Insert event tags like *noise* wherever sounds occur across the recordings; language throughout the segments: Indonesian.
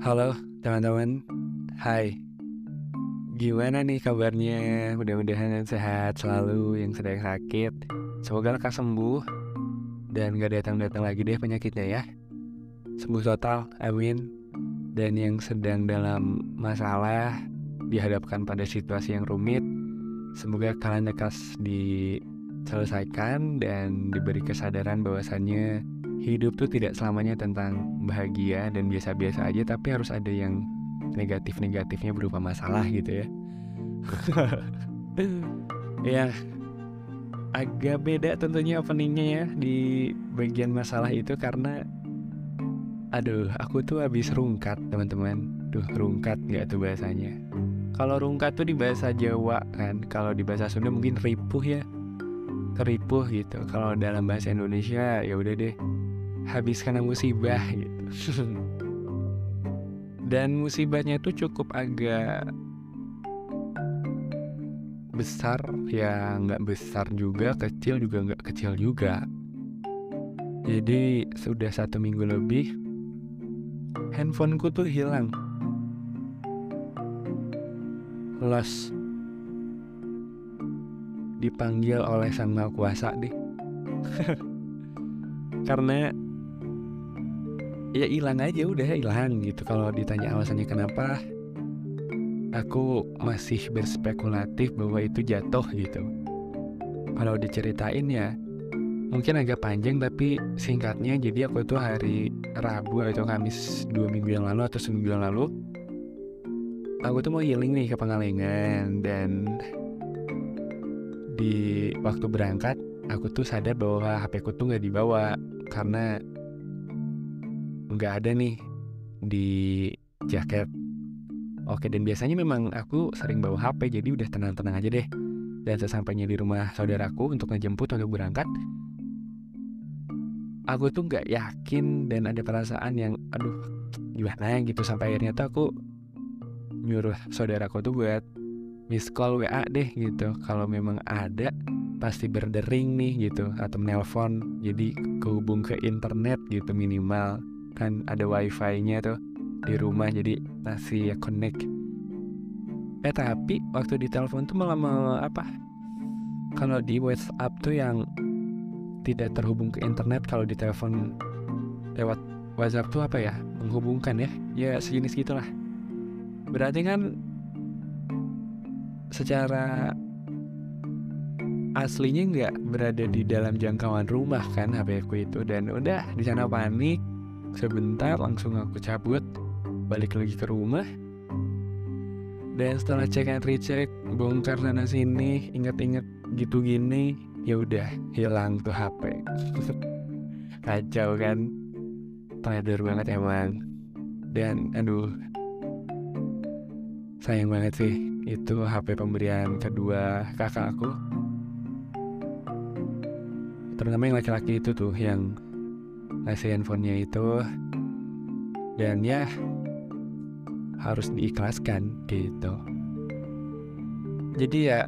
Halo teman-teman, hai. Gimana nih kabarnya? Mudah-mudahan sehat selalu yang sedang sakit. Semoga lekas sembuh. Dan gak datang-datang lagi deh penyakitnya ya. Sembuh total, amin. Dan yang sedang dalam masalah Dihadapkan pada situasi yang rumit. Semoga kalian lekas diselesaikan Dan diberi kesadaran bahwasannya hidup tuh tidak selamanya tentang bahagia dan biasa-biasa aja tapi harus ada yang negatif-negatifnya berupa masalah gitu ya. *laughs* Ya agak beda tentunya openingnya ya di bagian masalah itu karena aduh aku tuh habis rungkat teman-teman. Duh rungkat nggak tuh bahasanya. Kalau rungkat tuh di bahasa Jawa kan kalau di bahasa Sunda mungkin ripuh ya. Keripuh gitu. Kalau dalam bahasa Indonesia ya udah deh habis karena musibah gitu. *laughs* Dan musibahnya itu cukup agak besar ya nggak besar juga kecil juga nggak kecil juga. Jadi sudah satu minggu lebih handphoneku tuh hilang. Los. Dipanggil oleh sang maha kuasa deh. *laughs* Karena ya hilang aja udah hilang gitu. Kalau ditanya alasannya kenapa aku masih berspekulatif bahwa itu jatuh gitu. Kalau diceritain ya mungkin agak panjang tapi singkatnya jadi aku tuh hari Rabu atau Kamis dua minggu yang lalu atau seminggu yang lalu aku tuh mau healing nih ke Pangalengan dan di waktu berangkat aku tuh sadar bahwa HP ku tuh nggak dibawa karena nggak ada nih di jaket. Oke dan biasanya memang aku sering bawa HP jadi udah tenang-tenang aja deh. Dan sesampainya di rumah saudaraku untuk ngejemput untuk berangkat, aku tuh nggak yakin dan ada perasaan yang aduh gimana gitu. Sampai akhirnya tuh aku nyuruh saudaraku tuh buat miss call WA deh gitu. Kalau memang ada pasti berdering nih gitu atau menelpon. Jadi kehubung ke internet gitu minimal kan ada wifi-nya tuh di rumah jadi masih ya connect. Eh tapi waktu di telepon tuh malah mau apa? Kalau di WhatsApp tuh yang tidak terhubung ke internet kalau di telepon lewat WhatsApp tuh apa ya? Menghubungkan ya? Ya sejenis gitulah. Berarti kan secara aslinya nggak berada di dalam jangkauan rumah kan HP aku itu. Dan udah di sana panik sebentar langsung aku cabut. Balik lagi ke rumah. Dan setelah cek and recheck bongkar sana sini inget-inget gitu gini ya udah hilang tuh HP *laughs* kacau kan? Trader banget emang. Dan aduh. Sayang banget sih itu HP pemberian kedua kakak aku. Terutama yang laki-laki itu tuh yang ngasih handphonenya itu. Dan ya harus diikhlaskan gitu. Jadi ya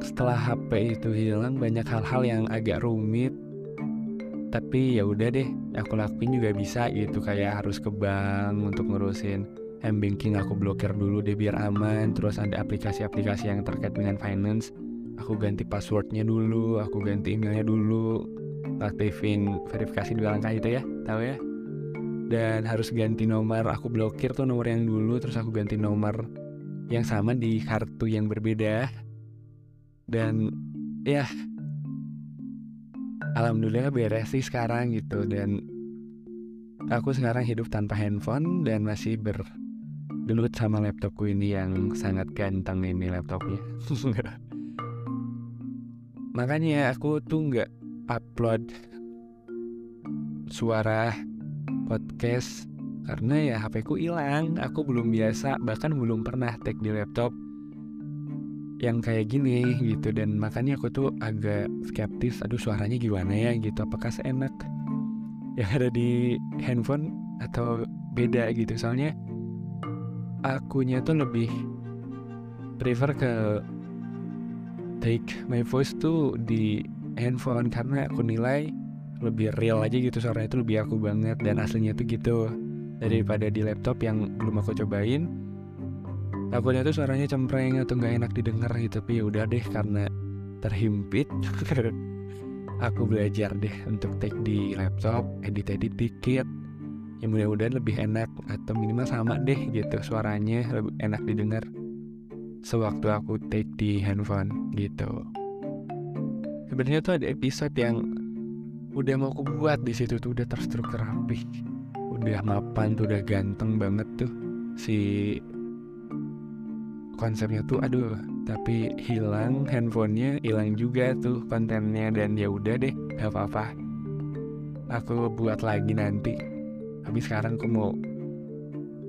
setelah HP itu hilang banyak hal-hal yang agak rumit. Tapi ya udah deh aku lakuin juga bisa gitu. Kayak harus ke bank untuk ngurusin m banking aku blokir dulu deh biar aman. Terus ada aplikasi-aplikasi yang terkait dengan finance. Aku ganti passwordnya dulu aku ganti emailnya dulu aktifin verifikasi dua langkah itu ya tahu ya? Dan harus ganti nomor. Aku blokir tuh nomor yang dulu terus aku ganti nomor yang sama di kartu yang berbeda. Dan ya alhamdulillah beres sih sekarang gitu. Dan aku sekarang hidup tanpa handphone dan masih bergelut sama laptopku ini yang sangat ganteng ini laptopnya. *laughs* Makanya aku tuh nggak upload suara podcast. Karena ya HP ku hilang, aku belum biasa bahkan belum pernah tag di laptop yang kayak gini gitu. Dan makanya aku tuh agak skeptis aduh suaranya gimana ya? Gitu. Apakah seenak yang ada di handphone atau beda gitu. Soalnya akunya tuh lebih prefer ke take my voice tuh di handphone karena aku nilai lebih real aja gitu suaranya itu lebih aku banget dan aslinya tuh gitu. Daripada di laptop yang belum aku cobain takutnya tuh suaranya cempreng atau nggak enak didengar gitu. Tapi ya udah deh karena terhimpit *laughs* aku belajar deh untuk take di laptop edit-edit dikit. Ya mudah-mudahan lebih enak atau minimal sama deh gitu suaranya lebih enak didengar sewaktu aku take di handphone gitu sebenarnya tuh ada episode yang udah mau aku buat di situ tuh udah terstruktur rapi. Udah mapan tuh udah ganteng banget tuh. Si konsepnya tuh aduh tapi hilang handphonenya hilang juga tuh kontennya dan ya udah deh gak apa-apa. Aku buat lagi nanti. Tapi sekarang aku mau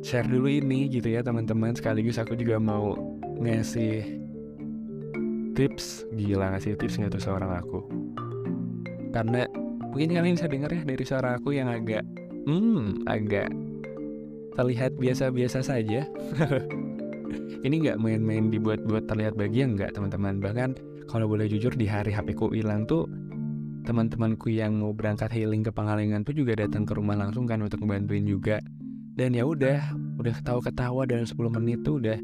share dulu ini gitu ya teman-teman. Sekaligus aku juga mau ngasih tips. Gila ngasih tips nggak tuh seorang aku karena mungkin kalian bisa dengar ya dari suara aku yang agak hmm agak terlihat biasa-biasa saja. *laughs* Ini nggak main-main dibuat-buat terlihat bagian nggak teman-teman. Bahkan kalau boleh jujur di hari HP ku hilang tuh teman-temanku yang mau berangkat healing ke Pangalengan tuh juga datang ke rumah langsung kan untuk ngebantuin juga. Dan ya udah udah ketawa ketawa dalam 10 menit tuh udah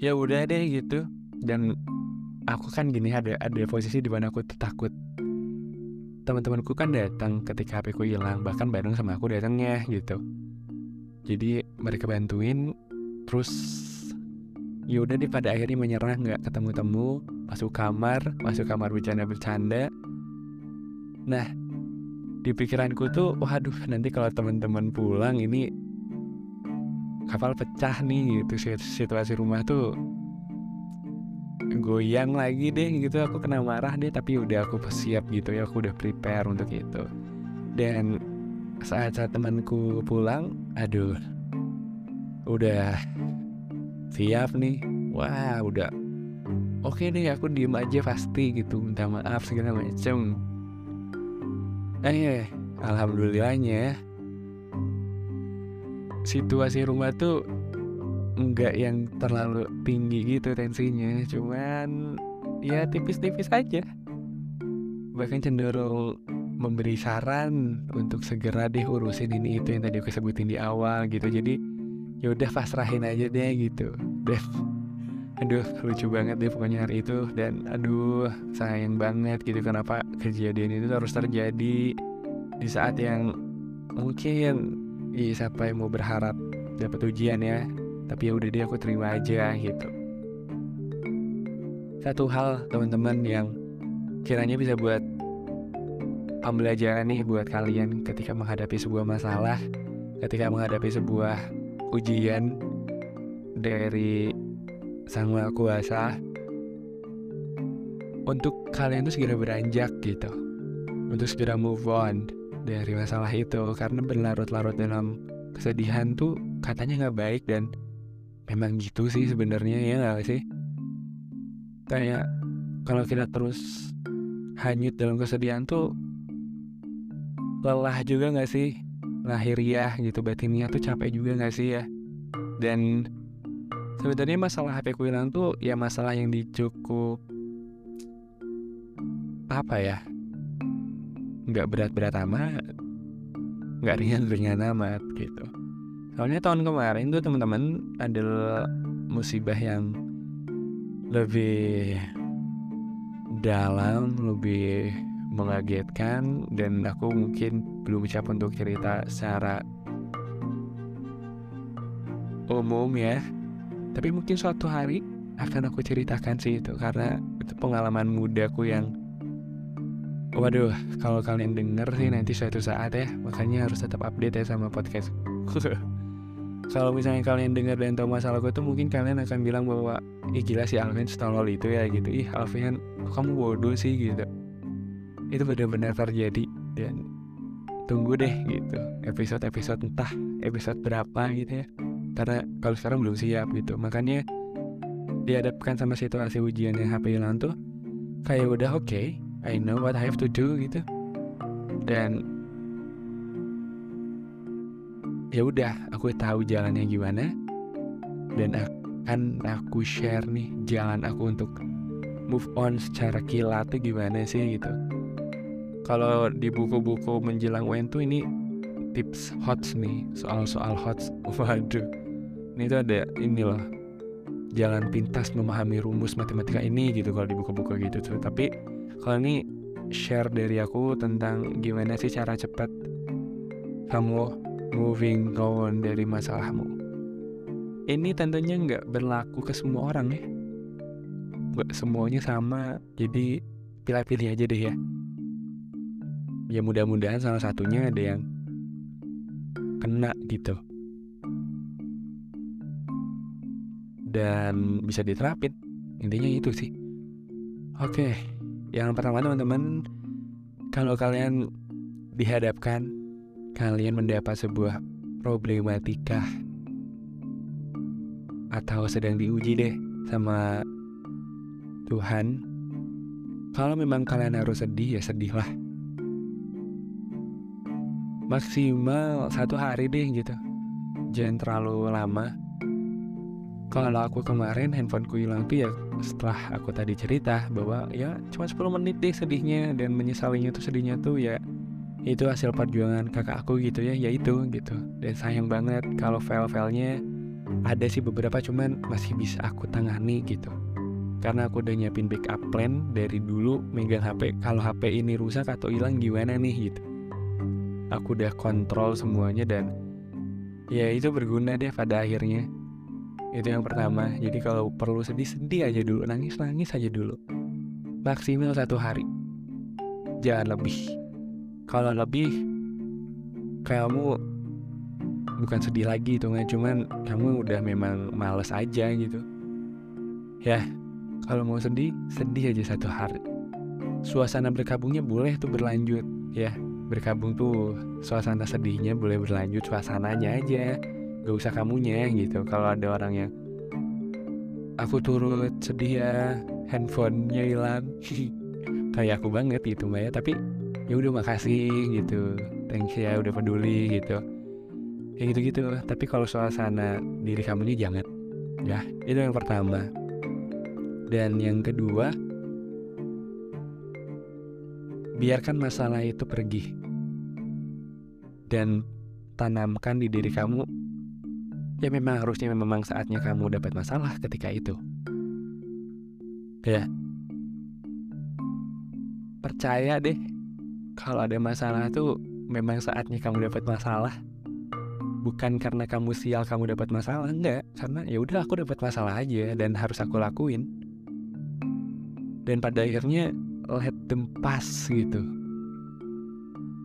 ya udah deh gitu. Dan aku kan gini ada ada posisi di mana aku takut. Teman-temanku kan datang ketika HP ku hilang bahkan bareng sama aku datangnya gitu. Jadi mereka bantuin terus ya udah deh pada akhirnya menyerah nggak ketemu-temu masuk kamar masuk kamar bercanda-bercanda. Nah di pikiranku tuh waduh nanti kalau teman-teman pulang ini kapal pecah nih gitu situasi rumah tuh goyang lagi deh gitu. Aku kena marah deh tapi udah aku siap gitu ya. Aku udah prepare untuk itu. Dan saat saat temanku pulang aduh udah siap nih. Wah udah. Oke deh aku diem aja pasti gitu. Minta maaf segala macem. Eh alhamdulillahnya situasi rumah tuh enggak yang terlalu tinggi gitu tensinya cuman ya tipis-tipis aja. Bahkan cenderung memberi saran untuk segera deh urusin ini itu yang tadi aku sebutin di awal gitu. Jadi ya udah pasrahin aja deh gitu. Dan aduh lucu banget deh pokoknya hari itu. Dan aduh sayang banget gitu kenapa kejadian itu harus terjadi di saat yang mungkin ya siapa yang mau berharap dapat ujian ya tapi ya udah deh aku terima aja gitu. Satu hal teman-teman yang kiranya bisa buat pembelajaran nih buat kalian ketika menghadapi sebuah masalah ketika menghadapi sebuah ujian dari Sang Maha Kuasa untuk kalian tuh segera beranjak gitu. Untuk segera move on dari masalah itu karena berlarut-larut dalam kesedihan tuh katanya nggak baik dan memang gitu sih sebenarnya ya nggak sih? Kayak kalau kita terus hanyut dalam kesedihan tuh lelah juga nggak sih? Lahiriah gitu batinnya tuh capek juga gak sih ya? Dan sebenarnya masalah HP ku hilang tuh ya masalah yang dicukup apa ya? Nggak berat-berat amat nggak ringan-ringan amat gitu soalnya tahun kemarin tuh teman-teman adalah musibah yang lebih dalam lebih mengagetkan dan aku mungkin belum siap untuk cerita secara umum ya. Tapi mungkin suatu hari akan aku ceritakan sih itu karena itu pengalaman mudaku yang waduh kalau kalian denger sih nanti suatu saat ya. Makanya harus tetap update ya sama podcast *laughs* kalau misalnya kalian dengar dan tahu masalahku itu mungkin kalian akan bilang bahwa ih gila si Alvin setolol itu ya gitu. Ih Alvin kamu bodoh sih? Gitu. Itu benar-benar terjadi dan tunggu deh gitu. Episode-episode entah episode berapa gitu ya. Karena kalau sekarang belum siap gitu. Makanya dihadapkan sama situasi ujian yang HP hilang tuh kayak udah oke. Okay, I know what I have to do gitu. Dan ya udah aku tahu jalannya gimana. Dan akan aku share nih jalan aku untuk move on secara kilat tuh gimana sih gitu. Kalau di buku-buku menjelang UN tuh ini tips hots nih soal-soal hots. *laughs* Waduh. Ini tuh ada ini loh jalan pintas memahami rumus matematika ini gitu kalau di buku-buku gitu tuh. Tapi kalau ini share dari aku tentang gimana sih cara cepat kamu moving on dari masalahmu. Ini tentunya nggak berlaku ke semua orang ya? Nggak semuanya sama jadi pilih-pilih aja deh ya. Ya mudah-mudahan salah satunya ada yang kena gitu. Dan bisa diterapin. Intinya itu sih. Oke yang pertama teman-teman kalau kalian dihadapkan kalian mendapat sebuah problematika atau sedang diuji deh sama Tuhan? Kalau memang kalian harus sedih ya sedihlah. Maksimal satu hari deh gitu. Jangan terlalu lama. Kalau aku kemarin handphoneku hilang tuh ya setelah aku tadi cerita bahwa ya cuma 10 menit deh sedihnya dan menyesalinya tuh sedihnya tuh ya itu hasil perjuangan kakak aku gitu ya ya itu gitu. Dan sayang banget kalau file-filenya ada sih beberapa cuman masih bisa aku tangani gitu. Karena aku udah nyiapin backup plan dari dulu megang HP kalau HP ini rusak atau hilang gimana nih gitu. Aku udah kontrol semuanya dan ya itu berguna deh pada akhirnya. Itu yang pertama. Jadi kalau perlu sedih sedih aja dulu nangis nangis aja dulu. Maksimal satu hari. Jangan lebih kalau lebih kamu bukan sedih lagi itu nggak cuman kamu udah memang males aja gitu. Ya kalau mau sedih sedih aja satu hari. Suasana berkabungnya boleh tuh berlanjut ya. Berkabung tuh suasana sedihnya boleh berlanjut suasananya aja. Gak usah kamunya gitu. Kalau ada orang yang aku turut sedih ya handphonenya hilang. *laughs* Kayak aku banget gitu mbak ya. Tapi ya udah makasih gitu. Thanks ya udah peduli gitu. Kayak gitu gitu tapi kalau suasana diri kamu ini jangan. Ya itu yang pertama. Dan yang kedua biarkan masalah itu pergi. Dan tanamkan di diri kamu ya memang harusnya memang saatnya kamu dapat masalah ketika itu. Ya. Percaya deh kalau ada masalah tuh memang saatnya kamu dapat masalah. Bukan karena kamu sial kamu dapat masalah enggak. Karena ya udah aku dapat masalah aja dan harus aku lakuin. Dan pada akhirnya let them pass gitu.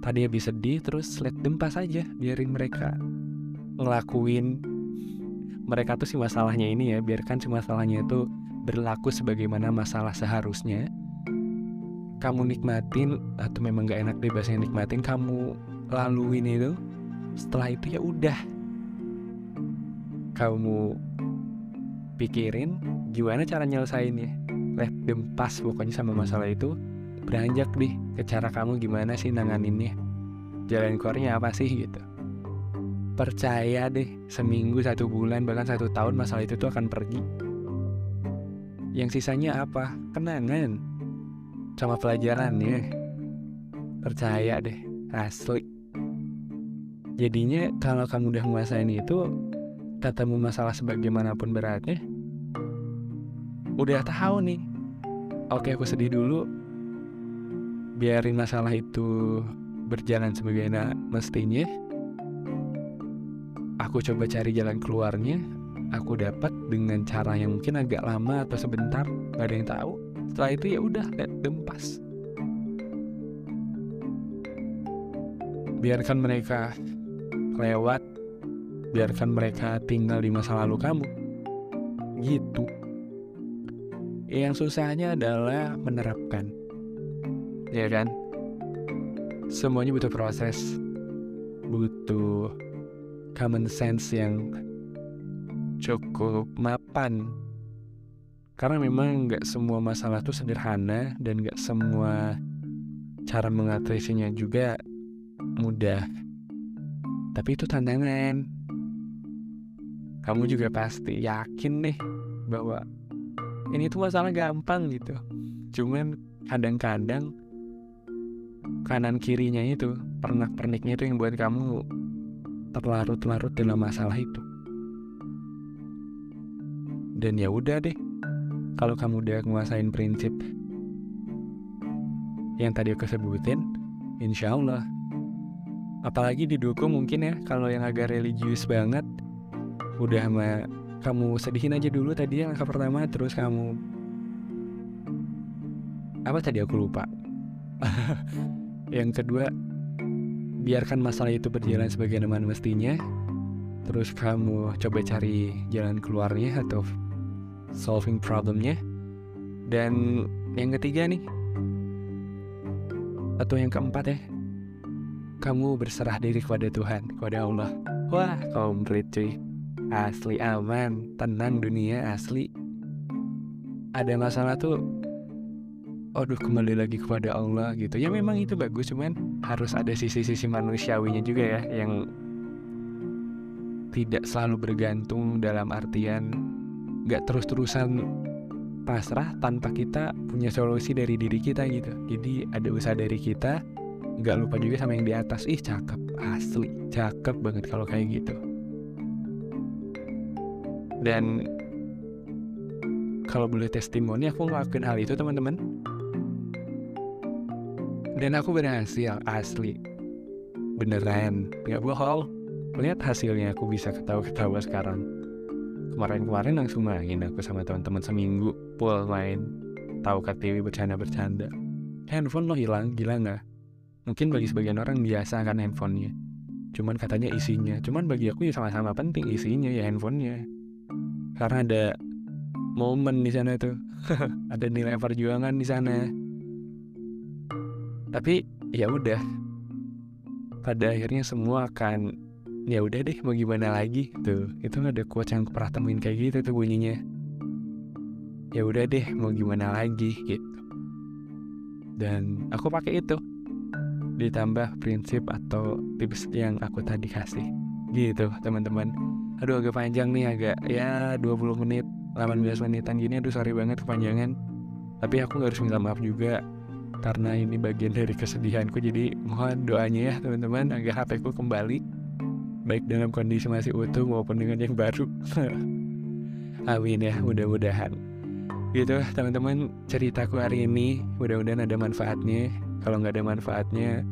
Tadi habis sedih terus let them pass aja biarin mereka ngelakuin. Mereka tuh si masalahnya ini ya biarkan si masalahnya itu berlaku sebagaimana masalah seharusnya kamu nikmatin atau memang gak enak deh bahasanya nikmatin kamu laluin itu setelah itu ya udah. Kamu pikirin gimana cara nyelesainnya. Let them pass pokoknya sama masalah itu. Beranjak deh ke cara kamu gimana sih nanganinnya. Jalan keluarnya apa sih gitu. Percaya deh seminggu satu bulan bahkan satu tahun masalah itu tuh akan pergi. Yang sisanya apa? Kenangan sama pelajaran ya percaya deh asli. Jadinya kalau kamu udah nguasain itu ketemu masalah sebagaimanapun beratnya udah tahu nih. Oke aku sedih dulu. Biarin masalah itu berjalan sebagaimana mestinya. Aku coba cari jalan keluarnya. Aku dapat dengan cara yang mungkin agak lama atau sebentar. Gak ada yang tahu setelah itu ya udah let them pass. Biarkan mereka lewat. Biarkan mereka tinggal di masa lalu kamu. Gitu. Yang susahnya adalah menerapkan. Ya kan? Semuanya butuh proses. Butuh common sense yang cukup mapan karena memang nggak semua masalah itu sederhana dan nggak semua cara mengatasinya juga mudah. Tapi itu tantangan. Kamu juga pasti yakin nih bahwa ini tuh masalah gampang gitu. Cuman kadang-kadang kanan kirinya itu pernak perniknya itu yang buat kamu terlarut-larut dalam masalah itu. Dan ya udah deh kalau kamu udah nguasain prinsip yang tadi aku sebutin insya Allah. Apalagi didukung mungkin ya kalau yang agak religius banget udah sama kamu sedihin aja dulu tadi yang langkah pertama terus kamu apa tadi aku lupa? *laughs* Yang kedua biarkan masalah itu berjalan sebagaimana mestinya terus kamu coba cari jalan keluarnya atau solving problemnya. Dan yang ketiga nih atau yang keempat ya kamu berserah diri kepada Tuhan kepada Allah. Wah komplit cuy. Asli aman tenang dunia asli. Ada masalah tuh aduh kembali lagi kepada Allah gitu. Ya memang itu bagus cuman harus ada sisi-sisi manusiawinya juga ya yang tidak selalu bergantung dalam artian gak terus-terusan pasrah tanpa kita punya solusi dari diri kita gitu. Jadi ada usaha dari kita gak lupa juga sama yang di atas. Ih cakep asli cakep banget kalau kayak gitu. Dan kalau boleh testimoni aku ngelakuin hal itu teman-teman. Dan aku berhasil asli. Beneran. Nggak bohong. Lihat hasilnya aku bisa ketawa-ketawa sekarang kemarin-kemarin langsung main aku sama teman-teman seminggu full main. Tahu TV bercanda-bercanda. Handphone lo hilang gila nggak? Mungkin bagi sebagian orang biasa kan handphonenya. Cuman katanya isinya. Cuman bagi aku ya sama-sama penting isinya ya handphonenya. Karena ada momen di sana tuh. *laughs* Ada nilai perjuangan di sana. Tapi ya udah. Pada akhirnya semua akan ya udah deh mau gimana lagi? Tuh itu ada quotes yang pernah temuin kayak gitu tuh bunyinya. Ya udah deh mau gimana lagi? Gitu. Dan aku pakai itu. Ditambah prinsip atau tips yang aku tadi kasih. Gitu teman-teman. Aduh agak panjang nih agak ya 20 menit 18 menitan gini. Aduh sorry banget kepanjangan. Tapi aku harus minta maaf juga karena ini bagian dari kesedihanku. Jadi mohon doanya ya teman-teman agar HP ku kembali baik dalam kondisi masih utuh maupun dengan yang baru. *laughs* Amin ya mudah-mudahan. Gitu teman-teman ceritaku hari ini mudah-mudahan ada manfaatnya. Kalau nggak ada manfaatnya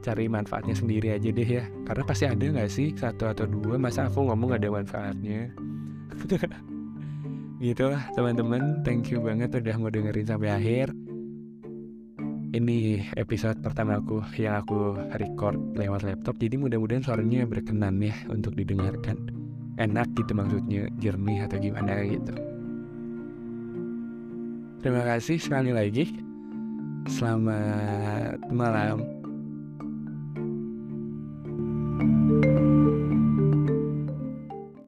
cari manfaatnya sendiri aja deh ya. Karena pasti ada nggak sih? Satu atau dua masa aku ngomong gak ada manfaatnya? *laughs* Gitu lah teman-teman thank you banget udah mau dengerin sampai akhir ini episode pertama aku yang aku record lewat laptop jadi mudah-mudahan suaranya berkenan ya untuk didengarkan. Enak gitu maksudnya jernih atau gimana gitu. Terima kasih sekali lagi. Selamat malam